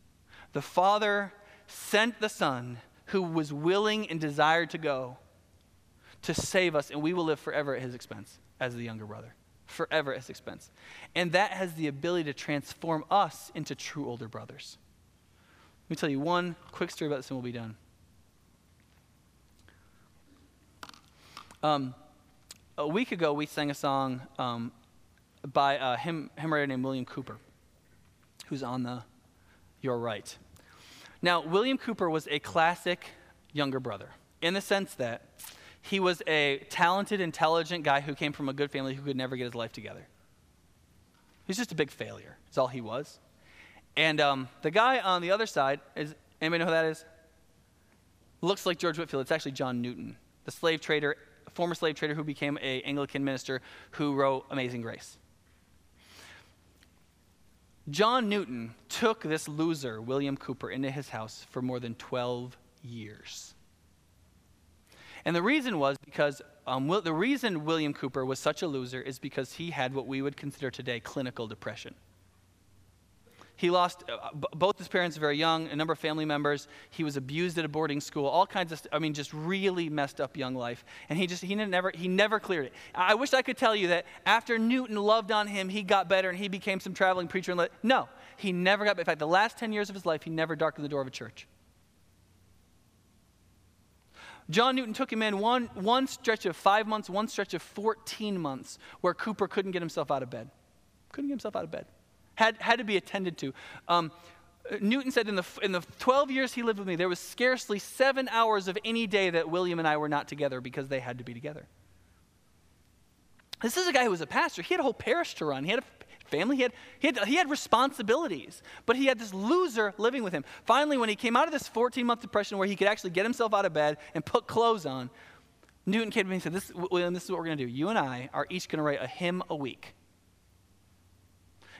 Speaker 1: The Father sent the Son who was willing and desired to go to save us, and we will live forever at his expense as the younger brother. Forever at his expense. And that has the ability to transform us into true older brothers. Let me tell you one quick story about this and we'll be done. Um, a week ago, we sang a song um, by a hymn, hymn writer named William Cowper, who's on the your right. Now, William Cowper was a classic younger brother in the sense that he was a talented, intelligent guy who came from a good family who could never get his life together. He's just a big failure, is all he was. And um, the guy on the other side is anybody know who that is? Looks like George Whitefield. It's actually John Newton, the slave trader, former slave trader who became a Anglican minister who wrote Amazing Grace. John Newton took this loser, William Cowper, into his house for more than 12 years. And the reason was because um, the reason William Cowper was such a loser is because he had what we would consider today clinical depression. He lost uh, b- both his parents very young, a number of family members. He was abused at a boarding school, all kinds of, st- I mean, just really messed up young life. And he just, he never, he never cleared it. I wish I could tell you that after Newton loved on him, he got better and he became some traveling preacher. And let, no, he never got, in fact, the last 10 years of his life, he never darkened the door of a church. John Newton took him in one, one stretch of five months, one stretch of 14 months, where Cowper couldn't get himself out of bed. Couldn't get himself out of bed had, had to be attended to. Um, Newton said in the, in the 12 years he lived with me, there was scarcely seven hours of any day that William and I were not together because they had to be together. This is a guy who was a pastor. He had a whole parish to run. He had a family. He had, he had, he had responsibilities. But he had this loser living with him. Finally, when he came out of this 14 month depression where he could actually get himself out of bed and put clothes on, Newton came to me and said, this, William, this is what we're going to do. You and I are each going to write a hymn a week.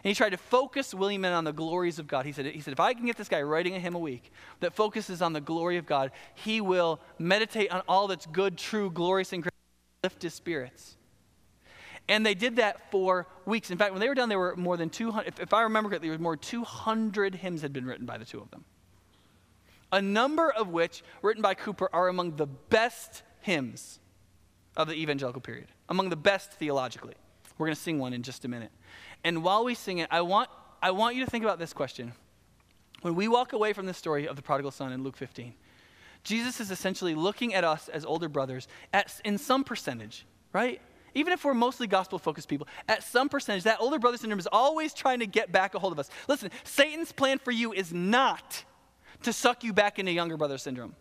Speaker 1: And he tried to focus William in on the glories of God. He said, he said, if I can get this guy writing a hymn a week that focuses on the glory of God, he will meditate on all that's good, true, glorious, and great, lift his spirits. And they did that for weeks. In fact, when they were done, there were more than 200, if, if I remember correctly, there were more 200 hymns had been written by the two of them. A number of which, written by Cowper, are among the best hymns of the evangelical period, among the best theologically. We're going to sing one in just a minute. And while we sing it, I want, I want you to think about this question. When we walk away from the story of the prodigal son in Luke 15, Jesus is essentially looking at us as older brothers at, in some percentage, right? Even if we're mostly gospel focused people, at some percentage, that older brother syndrome is always trying to get back a hold of us. Listen, Satan's plan for you is not to suck you back into younger brother syndrome.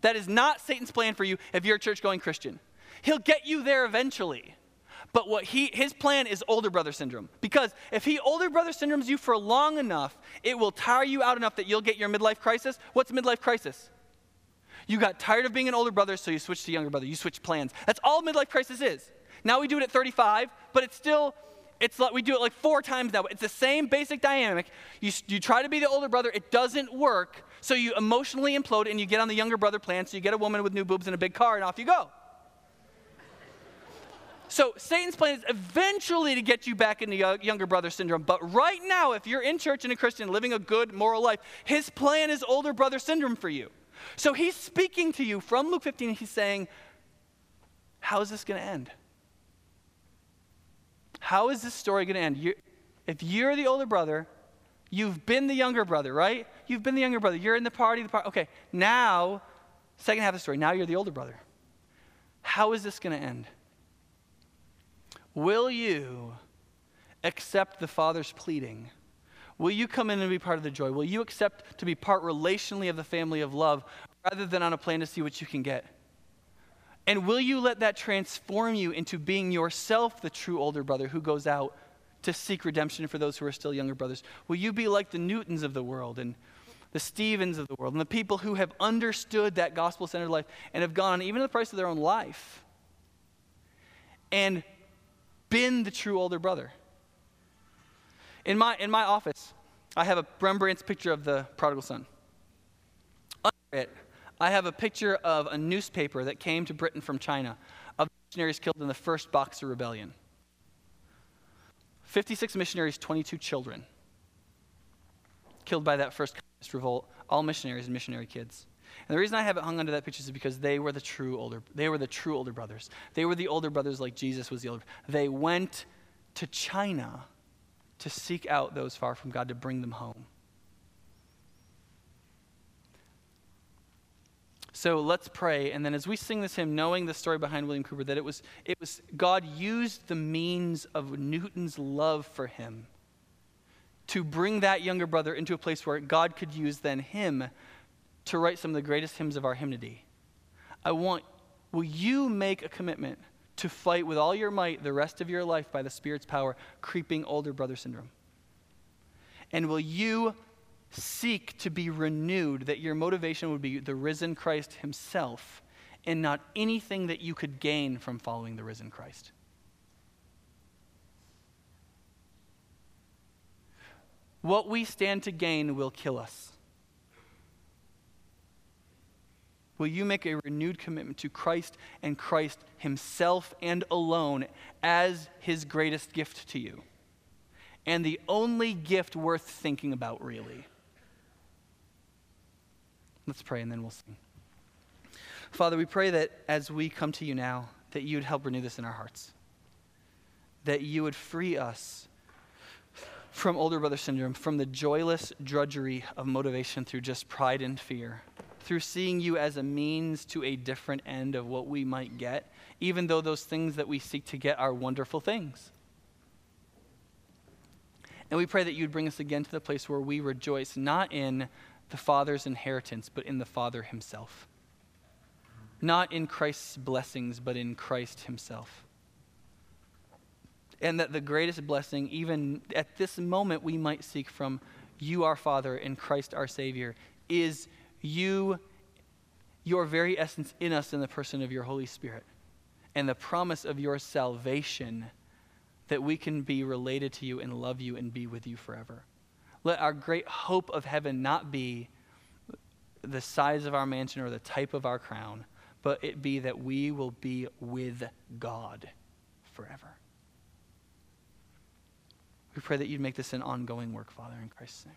Speaker 1: That is not Satan's plan for you if you're a church going Christian. He'll get you there eventually. But what he his plan is older brother syndrome. Because if he older brother syndromes you for long enough, it will tire you out enough that you'll get your midlife crisis. What's midlife crisis? You got tired of being an older brother, so you switched to younger brother. You switched plans. That's all midlife crisis is. Now we do it at 35, but it's still, it's like we do it like four times now. It's the same basic dynamic. You, you try to be the older brother, it doesn't work, so you emotionally implode and you get on the younger brother plan, so you get a woman with new boobs and a big car, and off you go. So Satan's plan is eventually to get you back into younger brother syndrome. But right now, if you're in church and a Christian living a good moral life, his plan is older brother syndrome for you. So he's speaking to you from Luke 15. He's saying, How is this going to end? How is this story going to end? You're, if you're the older brother, you've been the younger brother, right? You've been the younger brother. You're in the party. The party. Okay, now, second half of the story. Now you're the older brother. How is this going to end? Will you accept the Father's pleading? Will you come in and be part of the joy? Will you accept to be part relationally of the family of love rather than on a plan to see what you can get? And will you let that transform you into being yourself the true older brother who goes out to seek redemption for those who are still younger brothers? Will you be like the Newtons of the world and the Stevens of the world and the people who have understood that gospel centered life and have gone on even at the price of their own life and been the true older brother? In my, in my office, I have a Rembrandt's picture of the prodigal son. Under it, I have a picture of a newspaper that came to Britain from China of missionaries killed in the first Boxer Rebellion. 56 missionaries, 22 children killed by that first communist revolt, all missionaries and missionary kids. And the reason I have it hung under that picture is because they were the true older they were the true older brothers. They were the older brothers like Jesus was the older. They went to China to seek out those far from God to bring them home. So let's pray. And then as we sing this hymn, knowing the story behind William Cowper, that it was, it was God used the means of Newton's love for him to bring that younger brother into a place where God could use then him to write some of the greatest hymns of our hymnody. I want, will you make a commitment to fight with all your might the rest of your life by the Spirit's power, creeping older brother syndrome? And will you seek to be renewed, that your motivation would be the risen Christ himself and not anything that you could gain from following the risen Christ? What we stand to gain will kill us. Will you make a renewed commitment to Christ and Christ Himself and alone as His greatest gift to you? And the only gift worth thinking about, really. Let's pray and then we'll sing. Father, we pray that as we come to you now, that you would help renew this in our hearts. That you would free us from older brother syndrome, from the joyless drudgery of motivation through just pride and fear through seeing you as a means to a different end of what we might get, even though those things that we seek to get are wonderful things. And we pray that you'd bring us again to the place where we rejoice not in the Father's inheritance, but in the Father himself. Not in Christ's blessings, but in Christ himself. And that the greatest blessing, even at this moment, we might seek from you, our Father, and Christ, our Savior, is you, your very essence in us in the person of your Holy Spirit, and the promise of your salvation that we can be related to you and love you and be with you forever. Let our great hope of heaven not be the size of our mansion or the type of our crown, but it be that we will be with God forever. We pray that you'd make this an ongoing work, Father, in Christ's name.